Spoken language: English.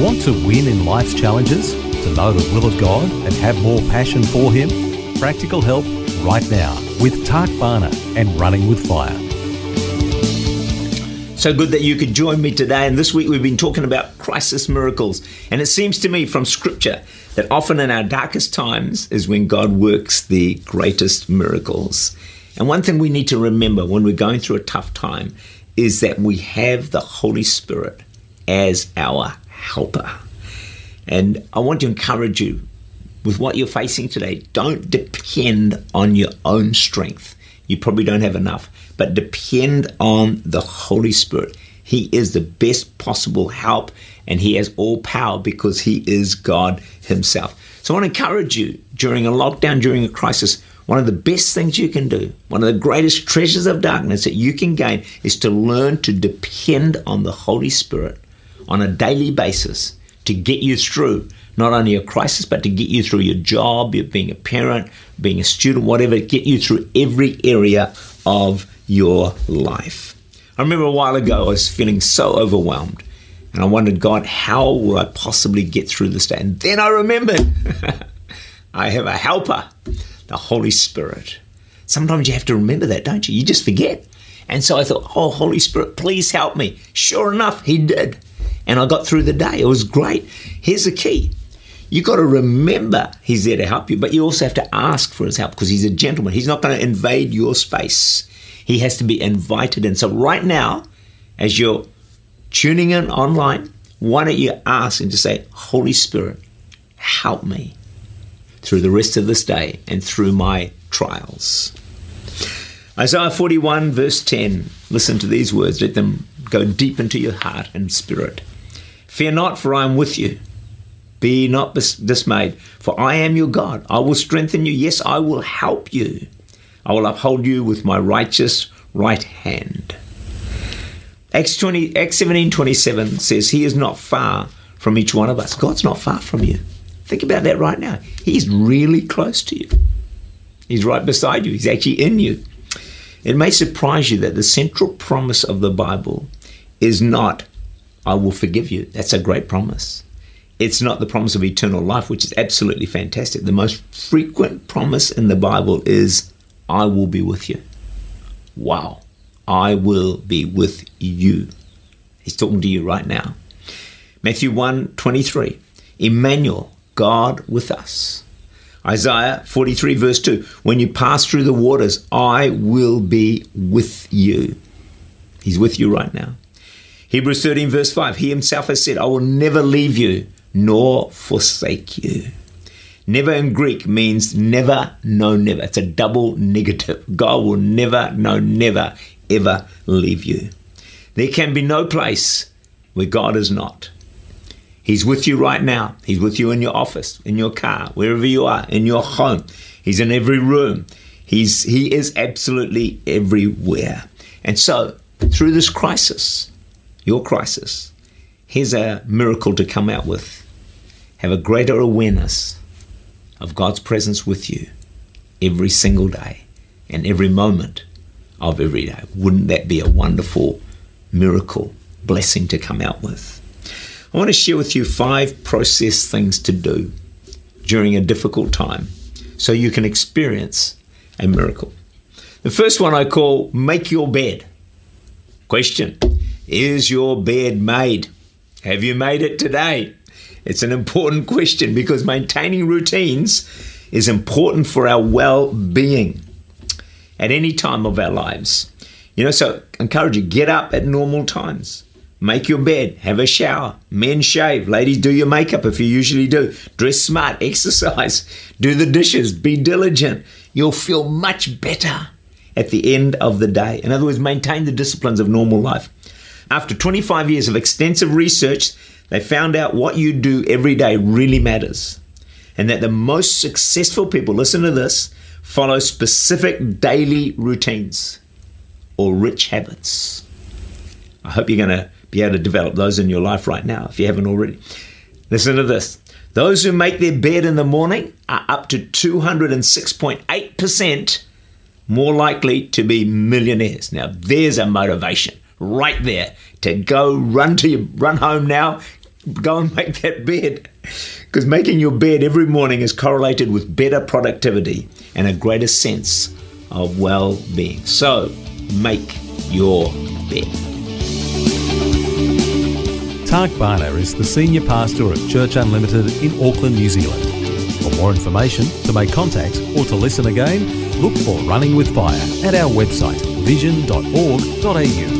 Want to win in life's challenges? To know the will of God and have more passion for Him? Practical help right now with Tak Bhana and Running with Fire. So good that you could join me today. And this week we've been talking about crisis miracles. And it seems to me from Scripture that often in our darkest times is when God works the greatest miracles. And one thing we need to remember when we're going through a tough time is that we have the Holy Spirit as our helper. And I want to encourage you with what you're facing today, don't depend on your own strength. You probably don't have enough, but depend on the Holy Spirit. He is the best possible help and He has all power because He is God Himself. So I want to encourage you during a lockdown, during a crisis, one of the best things you can do, one of the greatest treasures of darkness that you can gain is to learn to depend on the Holy Spirit on a daily basis to get you through not only a crisis, but to get you through your job, your being a parent, being a student, whatever, get you through every area of your life. I remember a while ago, I was feeling so overwhelmed. And I wondered, God, how will I possibly get through this day? And then I remembered I have a helper, the Holy Spirit. Sometimes you have to remember that, don't you? You just forget. And so I thought, oh, Holy Spirit, please help me. Sure enough, He did and I got through the day. It was great. Here's the key. You got to remember he's there to help you, but you also have to ask for his help because he's a gentleman. He's not going to invade your space. He has to be invited in. So right now, as you're tuning in online, why don't you ask and just say, Holy Spirit, help me through the rest of this day and through my trials. Isaiah 41, verse 10. Listen to these words. Let them go deep into your heart and spirit. Fear not, for I am with you. Be not dismayed, for I am your God. I will strengthen you. Yes, I will help you. I will uphold you with my righteous right hand. Acts 20, Acts 17, 27 says, He is not far from each one of us. God's not far from you. Think about that right now. He's really close to you. He's right beside you. He's actually in you. It may surprise you that the central promise of the Bible is not, I will forgive you. That's a great promise. It's not the promise of eternal life, which is absolutely fantastic. The most frequent promise in the Bible is, I will be with you. Wow. I will be with you. He's talking to you right now. Matthew 1 23. Emmanuel, God with us. Isaiah 43, verse 2 When you pass through the waters, I will be with you. He's with you right now. Hebrews 13, verse 5 He himself has said, I will never leave you nor forsake you. Never in Greek means never, no, never. It's a double negative. God will never, no, never, ever leave you. There can be no place where God is not. He's with you right now. He's with you in your office, in your car, wherever you are, in your home. He's in every room. He's he is absolutely everywhere. And so, through this crisis, your crisis, here's a miracle to come out with. Have a greater awareness of God's presence with you every single day and every moment of every day. Wouldn't that be a wonderful miracle, blessing to come out with? I want to share with you five process things to do during a difficult time so you can experience a miracle. The first one I call make your bed. Question Is your bed made? Have you made it today? It's an important question because maintaining routines is important for our well being at any time of our lives. You know, so I encourage you get up at normal times. Make your bed, have a shower, men shave, ladies do your makeup if you usually do, dress smart, exercise, do the dishes, be diligent. You'll feel much better at the end of the day. In other words, maintain the disciplines of normal life. After 25 years of extensive research, they found out what you do every day really matters. And that the most successful people, listen to this, follow specific daily routines or rich habits. I hope you're going to be able to develop those in your life right now if you haven't already. Listen to this. Those who make their bed in the morning are up to 206.8% more likely to be millionaires. Now, there's a motivation right there to go run to your run home now, go and make that bed. Because making your bed every morning is correlated with better productivity and a greater sense of well being. So make your bed. Tak Bhana is the senior pastor of Church Unlimited in Auckland, New Zealand. For more information, to make contact, or to listen again, look for Running with Fire at our website vision.org.au.